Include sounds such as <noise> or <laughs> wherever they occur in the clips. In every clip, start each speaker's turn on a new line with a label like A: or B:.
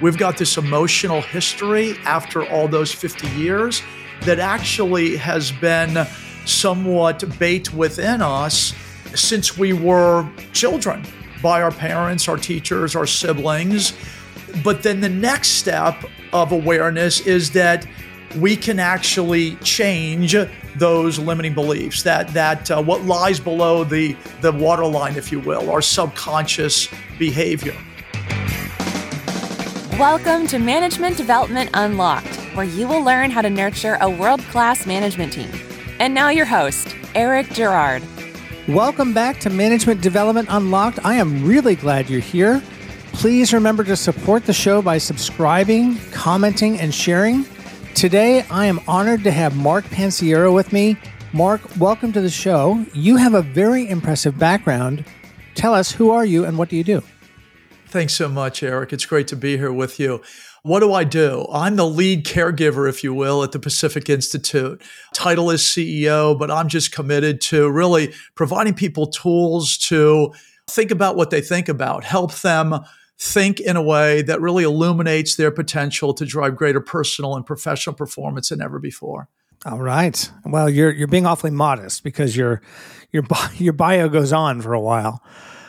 A: we've got this emotional history after all those 50 years that actually has been somewhat baked within us since we were children by our parents, our teachers, our siblings. But then the next step of awareness is that we can actually change those limiting beliefs that that uh, what lies below the the waterline if you will our subconscious behavior
B: welcome to management development unlocked where you will learn how to nurture a world-class management team and now your host eric Girard.
C: welcome back to management development unlocked i am really glad you're here please remember to support the show by subscribing commenting and sharing Today, I am honored to have Mark Panciera with me. Mark, welcome to the show. You have a very impressive background. Tell us, who are you and what do you do?
A: Thanks so much, Eric. It's great to be here with you. What do I do? I'm the lead caregiver, if you will, at the Pacific Institute. Title is CEO, but I'm just committed to really providing people tools to think about what they think about, help them think in a way that really illuminates their potential to drive greater personal and professional performance than ever before.
C: All right. Well, you're you're being awfully modest because your your <laughs> your bio goes on for a while,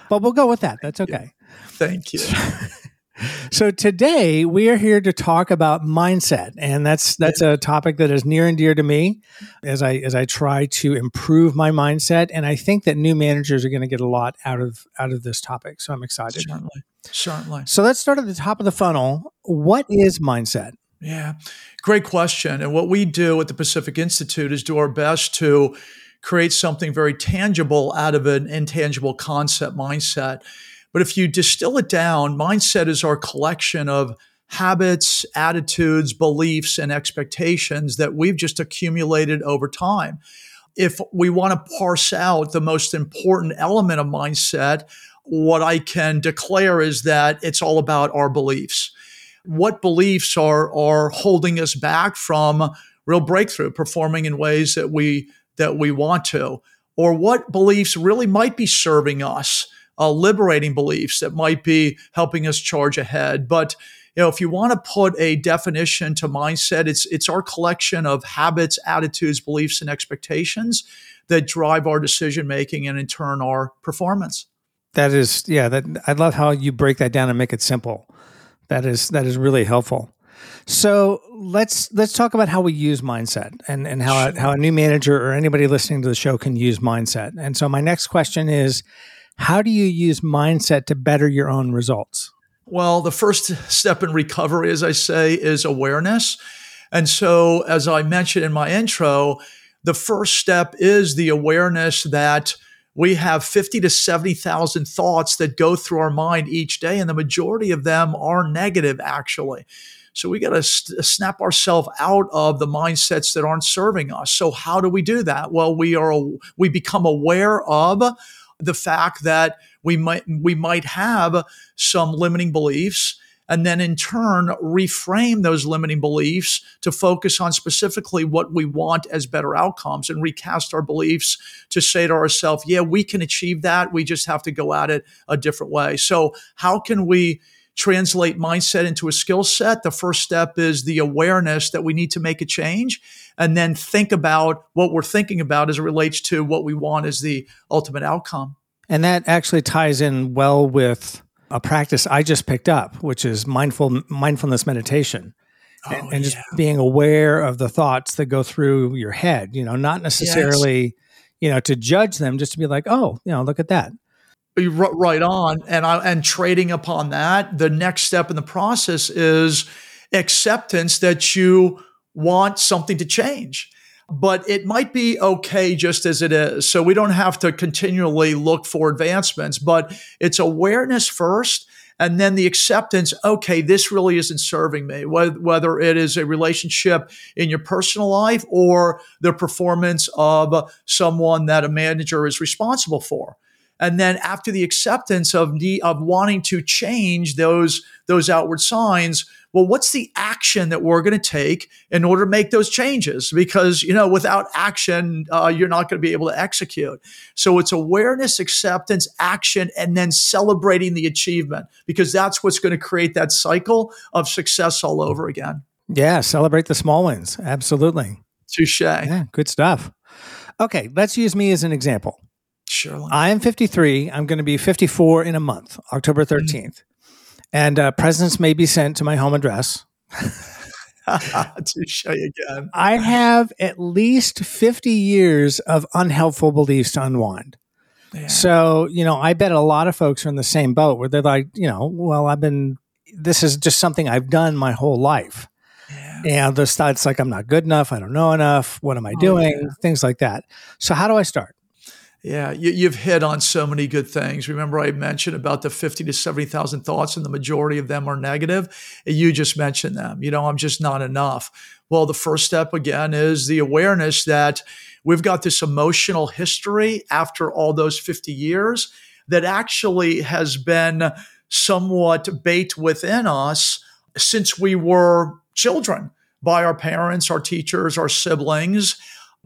C: but we'll go with that. That's okay.
A: Thank you. <laughs>
C: so today we are here to talk about mindset, and that's that's a topic that is near and dear to me as I as I try to improve my mindset. And I think that new managers are going to get a lot out of out of this topic. So I'm excited.
A: Certainly. Certainly.
C: So let's start at the top of the funnel. What is mindset?
A: Yeah, great question. And what we do at the Pacific Institute is do our best to create something very tangible out of an intangible concept mindset. But if you distill it down, mindset is our collection of habits, attitudes, beliefs, and expectations that we've just accumulated over time. If we want to parse out the most important element of mindset, what I can declare is that it's all about our beliefs. What beliefs are are holding us back from real breakthrough, performing in ways that we that we want to, or what beliefs really might be serving us, uh, liberating beliefs that might be helping us charge ahead. But you know, if you want to put a definition to mindset, it's it's our collection of habits, attitudes, beliefs, and expectations that drive our decision making and in turn our performance.
C: That is, yeah. That I love how you break that down and make it simple. That is that is really helpful. So let's let's talk about how we use mindset and and how how a new manager or anybody listening to the show can use mindset. And so my next question is, how do you use mindset to better your own results?
A: Well, the first step in recovery, as I say, is awareness. And so, as I mentioned in my intro, the first step is the awareness that we have 50 to 70,000 thoughts that go through our mind each day, and the majority of them are negative, actually. So we got to st- snap ourselves out of the mindsets that aren't serving us. So how do we do that? Well, we are we become aware of the fact that we might we might have some limiting beliefs and then in turn reframe those limiting beliefs to focus on specifically what we want as better outcomes and recast our beliefs to say to ourselves, yeah, we can achieve that. We just have to go at it a different way. So, how can we? Translate mindset into a skill set, the first step is the awareness that we need to make a change and then think about what we're thinking about as it relates to what we want as the ultimate outcome.
C: And that actually ties in well with a practice I just picked up, which is mindful mindfulness meditation. Oh, and, and, just yeah. being aware of the thoughts that go through your head, you know, not necessarily, yes. you know, to judge them, just to be like, oh, you know, look at that.
A: Right on, and I, and trading upon that, the next step in the process is acceptance that you want something to change but it might be okay just as it is. So we don't have to continually look for advancements, but it's awareness first and then the acceptance okay this really isn't serving me whether it is a relationship in your personal life or the performance of someone that a manager is responsible for and then after the acceptance of need of wanting to change those those outward signs well, what's the action that we're going to take in order to make those changes? Because, you know, without action, uh, you're not going to be able to execute. So it's awareness, acceptance, action, and then celebrating the achievement because that's what's going to create that cycle of success all over again.
C: Yeah, celebrate the small wins. Absolutely.
A: Touche.
C: Yeah, good stuff. Okay, let's use me as an example.
A: Sure.
C: I am 53. I'm going to be 54 in a month, October 13th. Mm-hmm. And uh, presents may be sent to my home address. <laughs>
A: Touche again.
C: I have at least 50 years of unhelpful beliefs to unwind. Yeah. So, you know, I bet a lot of folks are in the same boat where they're like, you know, well, I've been, this is just something I've done my whole life. Yeah. And the thoughts like, I'm not good enough. I don't know enough. What am I oh, doing? Yeah. Things like that. So, how do I start?
A: Yeah, you, have hit on so many good things. Remember, I mentioned about the 50 to 70,000 thoughts, and the majority of them are negative. You just mentioned them. You know, I'm just not enough. Well, the first step, again, is the awareness that we've got this emotional history after all those 50 years that actually has been somewhat baked within us since we were children by our parents, our teachers, our siblings.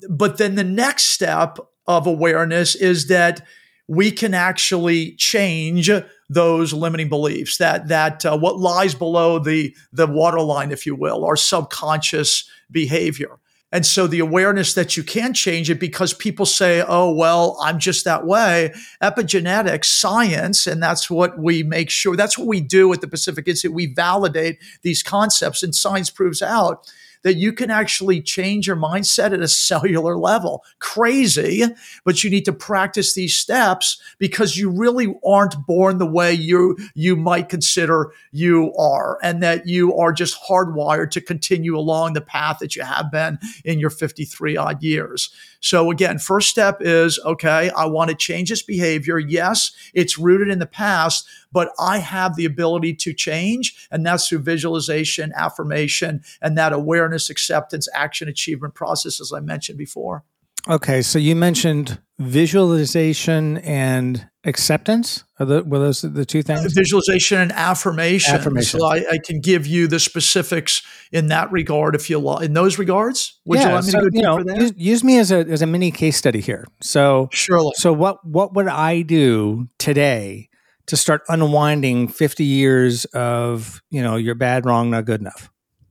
A: But then the next step of awareness is that we can actually change those limiting beliefs that that uh, what lies below the the waterline if you will our subconscious behavior. And so the awareness that you can change it because people say oh well i'm just that way. Epigenetics science and that's what we make sure that's what we do at the pacific institute. We validate these concepts and science proves out that you can actually change your mindset at a <laughs> cellular level. Crazy, but you need to practice these steps because you really aren't born the way you you might consider you are and that you are just hardwired to continue along the path that you have been in your 53 odd years. So again, first step is okay, I want to change this behavior. Yes, it's rooted in the past, but I have the ability to change. And that's through visualization, affirmation, and that awareness, acceptance, action, achievement process, as I mentioned before.
C: Okay. So you mentioned visualization and acceptance are the, were those the two things uh,
A: visualization and affirmation, affirmation. so I, I, can give you the specifics in that regard if you like in those regards
C: would yeah, you like me so, to you know, use, use, me as a as a mini case study here so
A: sure
C: so what what would i do today to start unwinding 50 years of you know you're bad wrong not good enough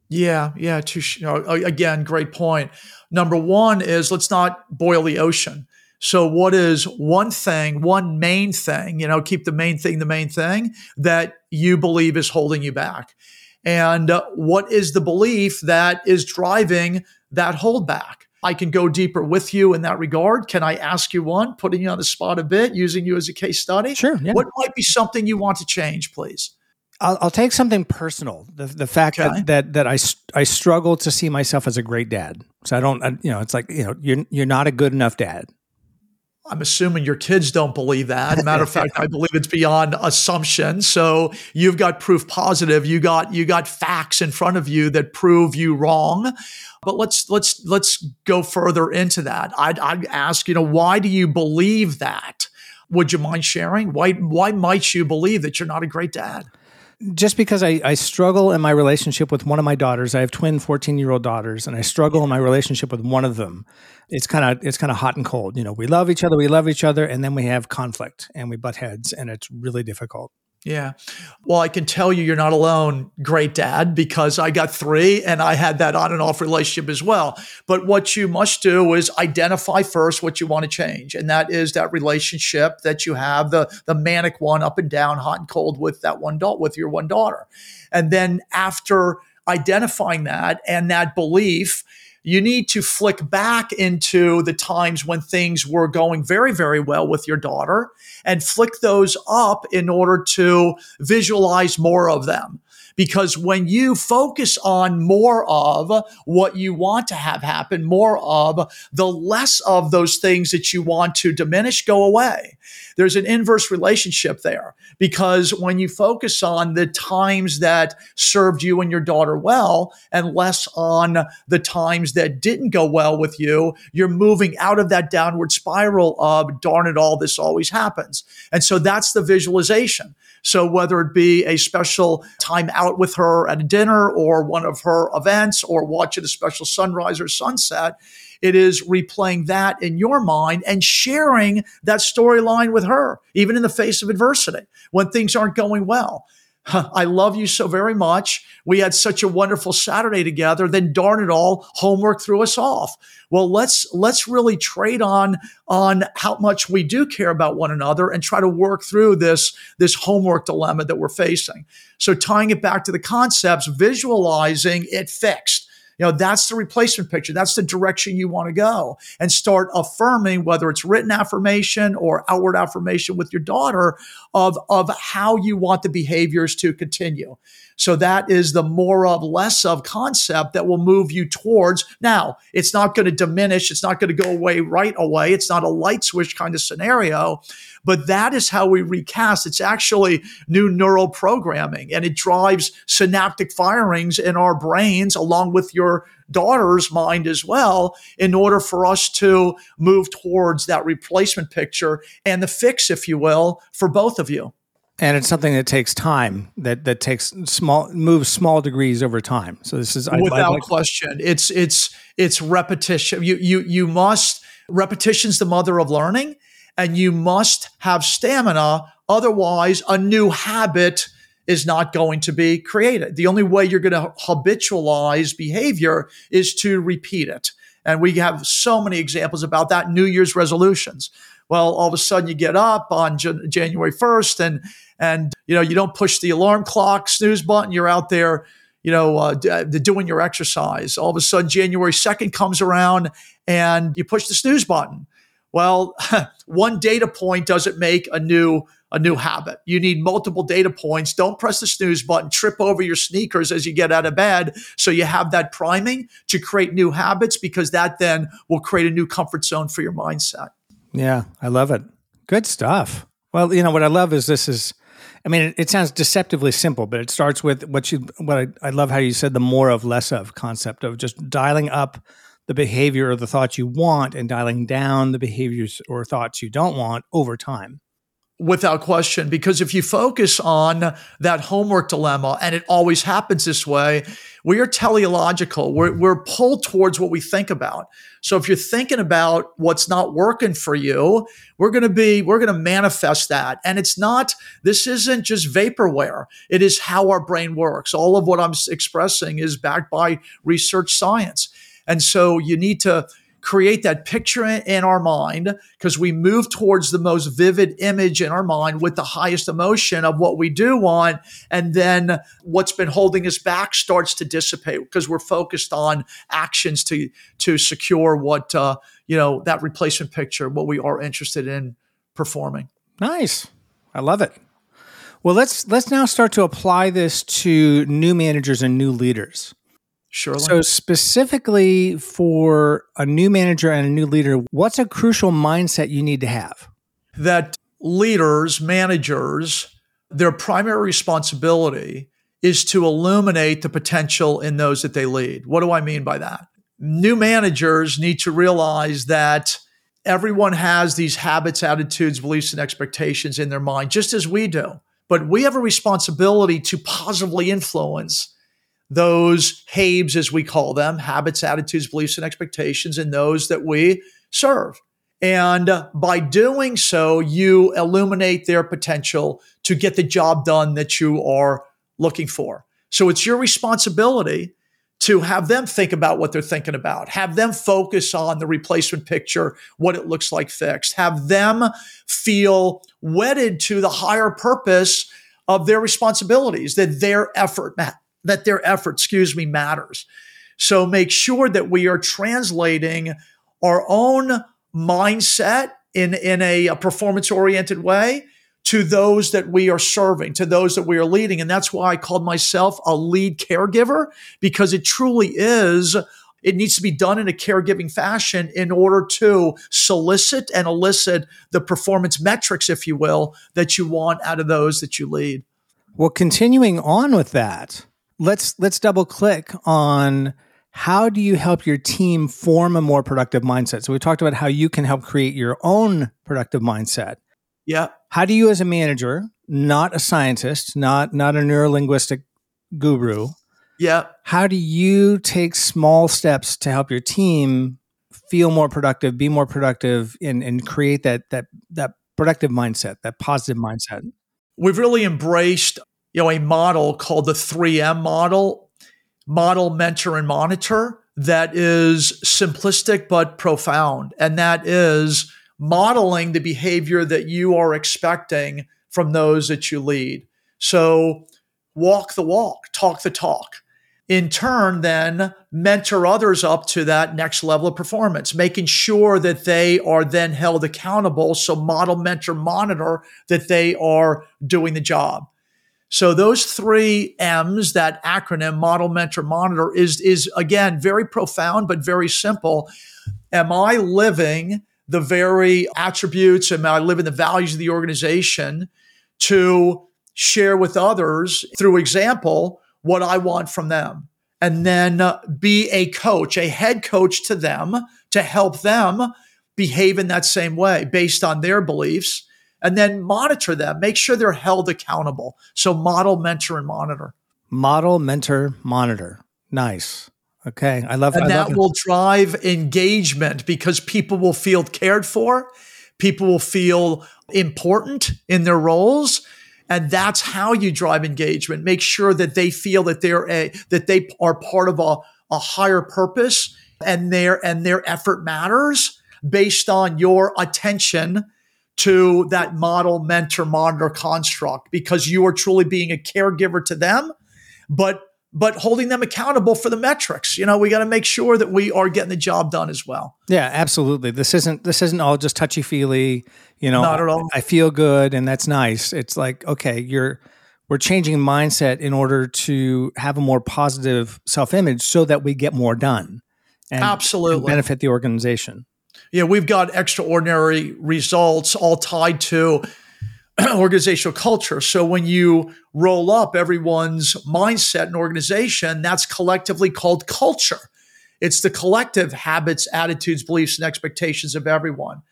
A: yeah yeah too, you again great point number one is let's not boil the ocean so, what is one thing, one main thing, you know, keep the main thing the main thing that you believe is holding you back? And uh, what is the belief that is driving that holdback? I can go deeper with you in that regard. Can I ask you one, putting you on the spot a bit, using you as a case study?
C: Sure. Yeah.
A: What might be something you want to change, please?
C: I'll, I'll take something personal. The, the fact okay. that, that, that I, I struggle to see myself as a great dad. So I don't, I, you know, it's like, you know, you're, you're not a good enough dad.
A: I'm assuming your kids don't believe that. Matter of fact, I <laughs> believe it's beyond assumption. So you've got proof positive. You got you got facts in front of you that prove you wrong. But let's let's let's go further into that. I'd, I'd ask, you know, why do you believe that? Would you mind sharing? Why why might you believe that you're not a great dad?
C: Just because I, I struggle in my relationship with one of my daughters, I have twin 14 year old daughters, and I struggle in my relationship with one of them. It's kind of it's kind of hot and cold. You know, we love each other, we love each other, and then we have conflict and we butt heads, and it's really difficult.
A: Yeah. Well, I can tell you you're not alone, great dad, because I got three and I had that on and off relationship as well. But what you must do is identify first what you want to change. And that is that relationship that you have, the, the manic one up and down, hot and cold with that one daughter, with your one daughter. And then after identifying that and that belief, you need to flick back into the times when things were going very, very well with your daughter and flick those up in order to visualize more of them. Because when you focus on more of what you want to have happen, more of the less of those things that you want to diminish go away. There's an inverse relationship there because when you focus on the times that served you and your daughter well and less on the times that didn't go well with you, you're moving out of that downward spiral of darn it all, this always happens. And so that's the visualization. So whether it be a special time out with her at a dinner or one of her events or watching a special sunrise or sunset, it is replaying that in your mind and sharing that storyline with her, even in the face of adversity when things aren't going well. I love you so very much. We had such a wonderful Saturday together. Then darn it all, homework threw us off. Well, let's let's really trade on on how much we do care about one another and try to work through this this homework dilemma that we're facing. So tying it back to the concepts, visualizing it fixed you know, that's the replacement picture. That's the direction you want to go and start affirming whether it's written affirmation or outward affirmation with your daughter of, of how you want the behaviors to continue. So that is the more of, less of concept that will move you towards. Now, it's not going to diminish. It's not going to go away right away. It's not a light switch kind of scenario, but that is how we recast. It's actually new neural programming and it drives synaptic firings in our brains along with your daughter's mind as well in order for us to move towards that replacement picture and the fix, if you will, for both of you
C: and it's something that takes time that that takes small moves small degrees over time. So this is
A: without like- question. It's it's it's repetition. You you you must repetition's the mother of learning and you must have stamina otherwise a new habit is not going to be created. The only way you're going to habitualize behavior is to repeat it. And we have so many examples about that. New year's resolutions well all of a sudden you get up on january 1st and and you know you don't push the alarm clock snooze button you're out there you know uh, d- uh, doing your exercise. All of a sudden january 2nd comes around and you push the snooze button. Well <laughs> one data point doesn't make a new a new habit. You need multiple data points. Don't press the snooze button. Trip over your sneakers as you get out of bed so you have that priming to create new habits because that then will create a new comfort zone for your mindset
C: yeah i love it good stuff well you know what i love is this is I mean, it, it, sounds deceptively simple, but it starts with what you. What I, I love how you said the more of less of concept of just dialing up the behavior or the thoughts you want and dialing down the behaviors or thoughts you don't want over time.
A: Without question, because if you focus on that homework dilemma, and it always happens this way, we are teleological. We're, we're pulled towards what we think about. So if you're thinking about what's not working for you, we're going to be, we're going to manifest that. And it's not, this isn't just vaporware. It is how our brain works. All of what I'm expressing is backed by research science. And so you need to, create that picture in our mind because we move towards the most vivid image in our mind with the highest emotion of what we do want. And then what's been holding us back starts to dissipate because we're focused on actions to, to secure what, uh, you know, that replacement picture, what we are interested in performing.
C: Nice. I love it. Well, let's let's now start to apply this to new managers and new leaders.
A: Sure.
C: So, specifically for a new manager and a new leader, what's a crucial mindset you need to have?
A: That leaders, managers, their primary responsibility is to illuminate the potential in those that they lead. What do I mean by that? New managers need to realize that everyone has these habits, attitudes, beliefs, and expectations in their mind, just as we do. But we have a responsibility to positively influence those HABEs, as we call them, habits, attitudes, beliefs, and expectations, in those that we serve. And uh, by doing so, you illuminate their potential to get the job done that you are looking for. So it's your responsibility to have them think about what they're thinking about, have them focus on the replacement picture, what it looks like fixed, have them feel wedded to the higher purpose of their responsibilities, that their effort that their effort, excuse me, matters. So make sure that we are translating our own mindset in, in a, a performance oriented way to those that we are serving, to those that we are leading. And that's why I called myself a lead caregiver, because it truly is It needs to be done in a caregiving fashion in order to solicit and elicit the performance metrics, if you will, that you want out of those that you lead.
C: Well, continuing on with that, let's let's double click on how do you help your team form a more productive mindset? So we talked about how you can help create your own productive mindset.
A: Yeah.
C: How do you as a manager, not a scientist, not not a neurolinguistic guru,
A: yeah.
C: How do you take small steps to help your team feel more productive, be more productive, and, and create that that that productive mindset, that positive mindset?
A: We've really embraced, you know, a model called the 3M model, model, mentor, and monitor that is simplistic but profound. And that is modeling the behavior that you are expecting from those that you lead. So walk the walk, talk the talk in turn then mentor others up to that next level of performance, making sure that they are then held accountable. So model, mentor, monitor that they are doing the job. So those three M's, that acronym, model, mentor, monitor, is, is again very profound, but very simple. Am I living the very attributes? Am I living the values of the organization to share with others through example? what I want from them and then uh, be a coach, a head coach to them to help them behave in that same way based on their beliefs and then monitor them, make sure they're held accountable. So model, mentor, and monitor.
C: Model, mentor, monitor. Nice. Okay. I love that.
A: And
C: I
A: that
C: love
A: will drive engagement because people will feel cared for. People will feel important in their roles and that's how you drive engagement. Make sure that they feel that they're a, that they are part of a, a higher purpose and their and their effort matters based on your attention to that model mentor monitor construct because you are truly being a caregiver to them but but holding them accountable for the metrics. You know, we got to make sure that we are getting the job done as well.
C: Yeah, absolutely. This isn't this isn't all just touchy feely. You know,
A: not at all.
C: I, I feel good, and that's nice. It's like okay, you're we're changing mindset in order to have a more positive self image, so that we get more done.
A: And, Absolutely,
C: and benefit the organization.
A: Yeah, we've got extraordinary results all tied to <clears throat> organizational culture. So when you roll up everyone's mindset and organization, that's collectively called culture. It's the collective habits, attitudes, beliefs, and expectations of everyone.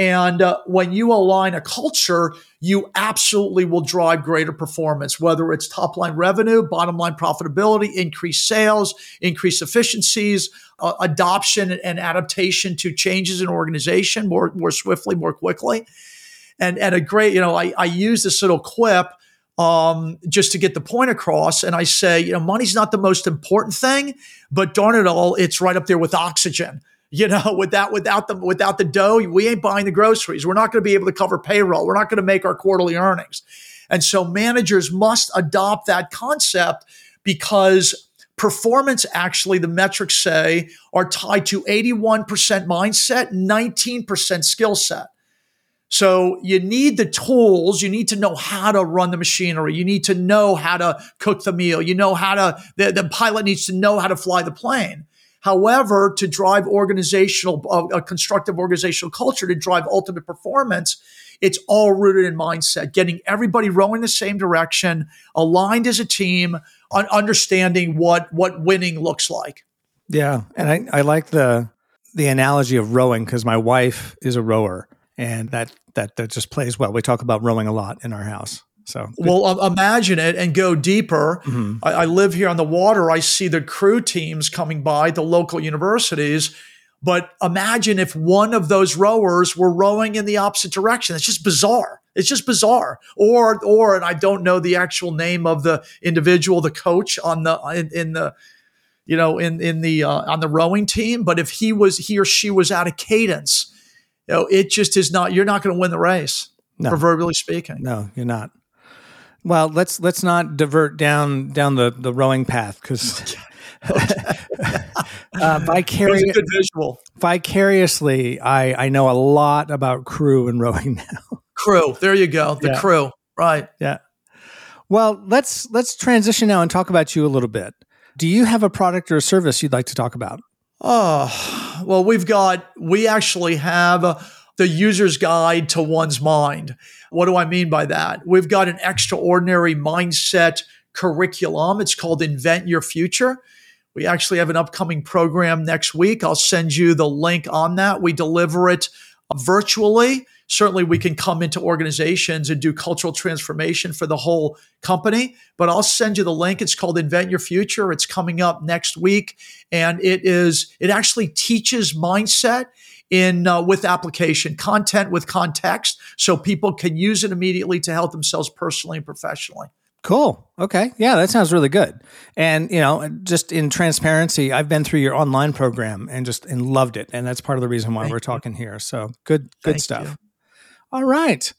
A: And uh, when you align a culture, you absolutely will drive greater performance, whether it's top line revenue, bottom line profitability, increased sales, increased efficiencies, uh, adoption and adaptation to changes in organization more, more swiftly, more quickly and and a great you know I, I use this little quip um, just to get the point across. And I say, you know, money's not the most important thing, but darn it all, it's right up there with oxygen. You know, <laughs> without without the without the dough, we ain't buying the groceries. We're not going to be able to cover payroll. We're not going to make our quarterly earnings. And so managers must adopt that concept because performance actually the metrics say are tied to 81% mindset, 19% skill set. So you need the tools. You need to know how to run the machinery. You need to know how to cook the meal. You know how to, the, the pilot needs to know how to fly the plane. However, to drive organizational, uh, a constructive organizational culture to drive ultimate performance, it's all rooted in mindset, getting everybody rowing the same direction, aligned as a team, on understanding what, what winning looks like.
C: Yeah. And I, I like the, the analogy of rowing because my wife is a rower and that that that just plays well. We talk about rowing a lot in our house. So
A: well, um, imagine it and go deeper. Mm-hmm. I, I live here on the water. I see the crew teams coming by the local universities. But imagine if one of those rowers were rowing in the opposite direction. It's just bizarre. It's just bizarre. Or, or, and I don't know the actual name of the individual, the coach on the in, in the, you know, in in the uh, on the rowing team. But if he was he or she was out of cadence, you know, it just is not. You're not going to win the race, no. proverbially speaking.
C: No, you're not. Well, let's let's not divert down down the the rowing path because. <laughs> uh, vicari-
A: good visual.
C: Vicariously, I I know a lot about crew and rowing now.
A: crew, there you go. The yeah. crew, right?
C: Yeah. Well, let's let's transition now and talk about you a little bit. Do you have a product or a service you'd like to talk about?
A: Oh, well, we've got, we actually have the user's guide to one's mind. What do I mean by that? We've got an extraordinary mindset curriculum. It's called Invent Your Future. We actually have an upcoming program next week. I'll send you the link on that. We deliver it virtually. Certainly, we can come into organizations and do cultural transformation for the whole company, but I'll send you the link. It's called Invent Your Future. It's coming up next week, and it is, it actually teaches mindset in uh, with application content with context so people can use it immediately to help themselves personally and professionally
C: Cool. Okay. Yeah, that sounds really good. And you know, just in transparency, I've been through your online program and just and loved it, and that's part of the reason why Thank we're you. talking here. So good, good Thank stuff. You. All right.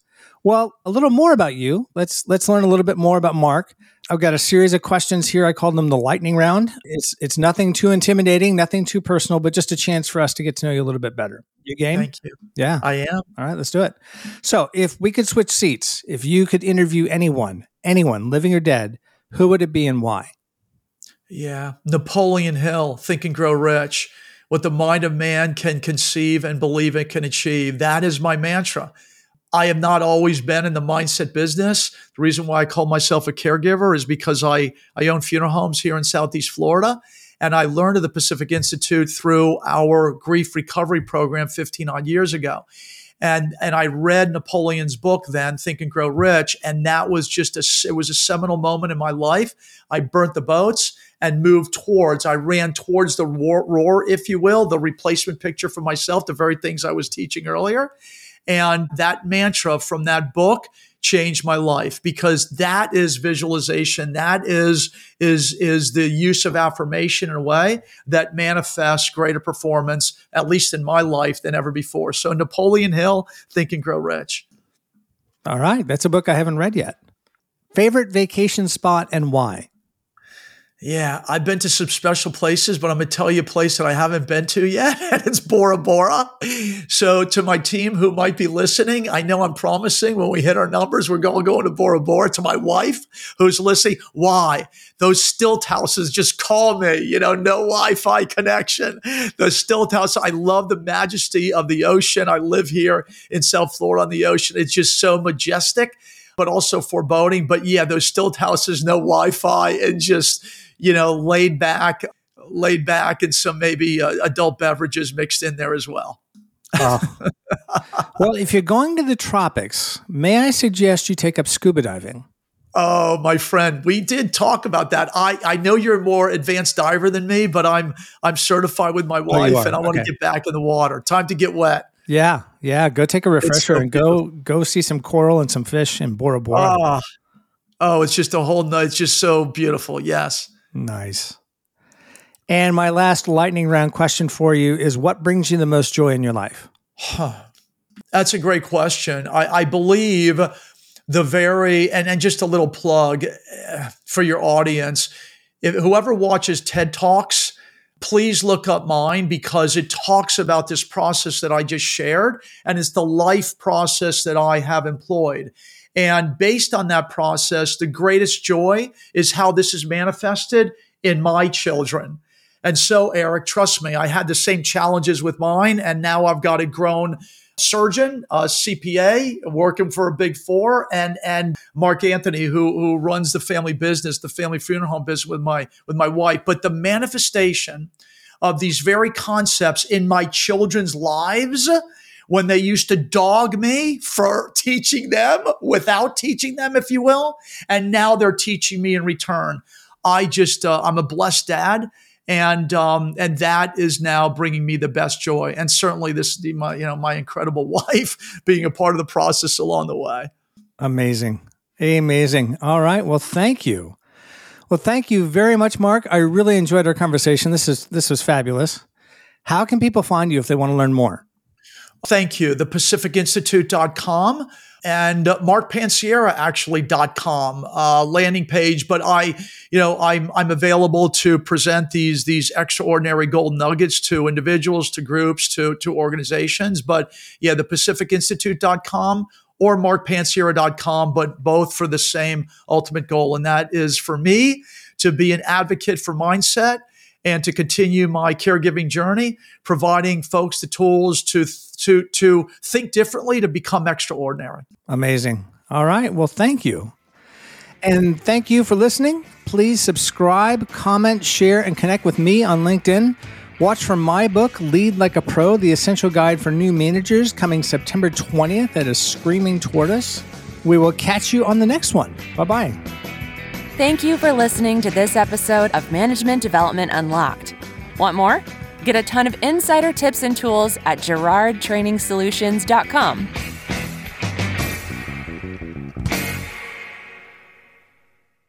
C: Well, a little more about you. Let's let's learn a little bit more about Mark. I've got a series of questions here. I call them the lightning round. It's it's nothing too intimidating, nothing too personal, but just a chance for us to get to know you a little bit better. You game?
A: Thank you.
C: Yeah,
A: I am.
C: All right, let's do it. So, if we could switch seats, if you could interview anyone, anyone, living or dead, who would it be and why?
A: Yeah, Napoleon Hill, Think and Grow Rich. What the mind of man can conceive and believe it can achieve. That is my mantra. I have not always been in the mindset business. The reason why I call myself a caregiver is because I, I own funeral homes here in Southeast Florida. And I learned of the Pacific Institute through our grief recovery program 15 odd years ago and and I read Napoleon's book then, Think and Grow Rich, and that was just a it was a seminal moment in my life. I burnt the boats and moved towards. I ran towards the roar, roar, if you will, the replacement picture for myself, the very things I was teaching earlier, and that mantra from that book changed my life because that is visualization. That is is is the use of affirmation in a way that manifests greater performance at least in my life than ever before. So napoleon hill think and grow rich.
C: All right. That's a book i haven't read yet. Favorite vacation spot and why
A: yeah, I've been to some special places, but I'm going to tell you a place that I haven't been to yet, <laughs> and it's Bora Bora. So, to my team who might be listening, I know I'm promising when we hit our numbers, we're going to go to Bora Bora. To my wife who's listening, why? Those stilt houses just call me, you know, no Wi Fi connection. The stilt house, I love the majesty of the ocean. I live here in South Florida on the ocean. It's just so majestic but also foreboding. But yeah, those stilt houses, no Wi-Fi, and just you know laid back, laid back, and some maybe uh, adult beverages mixed in there as well.
C: Uh, <laughs> well, if you're going to the tropics, may I suggest you take up scuba diving?
A: Oh, my friend, we did talk about that. I, I know you're a more advanced diver than me, but I'm I'm certified with my oh, wife, oh, and I want to get back in the water. Time to get wet.
C: Yeah, yeah. Go take a refresher so and go go see some coral and some fish in Bora Bora.
A: Oh, oh, it's just a whole night. It's just so beautiful. Yes.
C: Nice. And my last lightning round question for you is: What brings you the most joy in your life?
A: Huh. That's a great question. I, I believe the very and, and just a little plug eh, for your audience. If whoever watches TED Talks please look up mine because it talks about this process that I just shared. And it's the life process that I have employed. And based on that process, the greatest joy is how this is manifested in my children. And so, Eric, trust me, I had the same challenges with mine. And now I've got a grown surgeon, a CPA, working for a big four, and and Mark Anthony, who who runs the family business, the family funeral home business with my with my wife. But the manifestation of these very concepts in my children's lives when they used to dog me for <laughs> teaching them without teaching them, if you will. And now they're teaching me in return. I just, uh, I'm a blessed dad and um, and that is now bringing me the best joy, and certainly this my you know my incredible <laughs> wife being a part of the process along the way.
C: Amazing, amazing. All right, well, thank you. Well, thank you very much, Mark. I really enjoyed our conversation. This is this was fabulous. How can people find you if they want to learn more?
A: Thank you. Thepacificinstitute.com and uh, markpanciera actually.com uh, landing page but i you know i'm i'm available to present these these extraordinary gold nuggets to individuals to groups to to organizations but yeah the pacificinstitute.com or markpanciera.com but both for the same ultimate goal and that is for me to be an advocate for mindset and to continue my caregiving journey, providing folks the tools to to to think differently to become extraordinary.
C: Amazing. All right. Well, thank you. And thank you for listening. Please subscribe, comment, share, and connect with me on LinkedIn. Watch for my book, Lead Like a Pro The Essential Guide for New Managers, coming September 20th at a screaming toward us. We will catch you on the next one. Bye bye.
B: Thank you for listening to this episode of Management Development Unlocked. Want more? Get a ton of insider tips and tools at girardtrainingsolutions.com.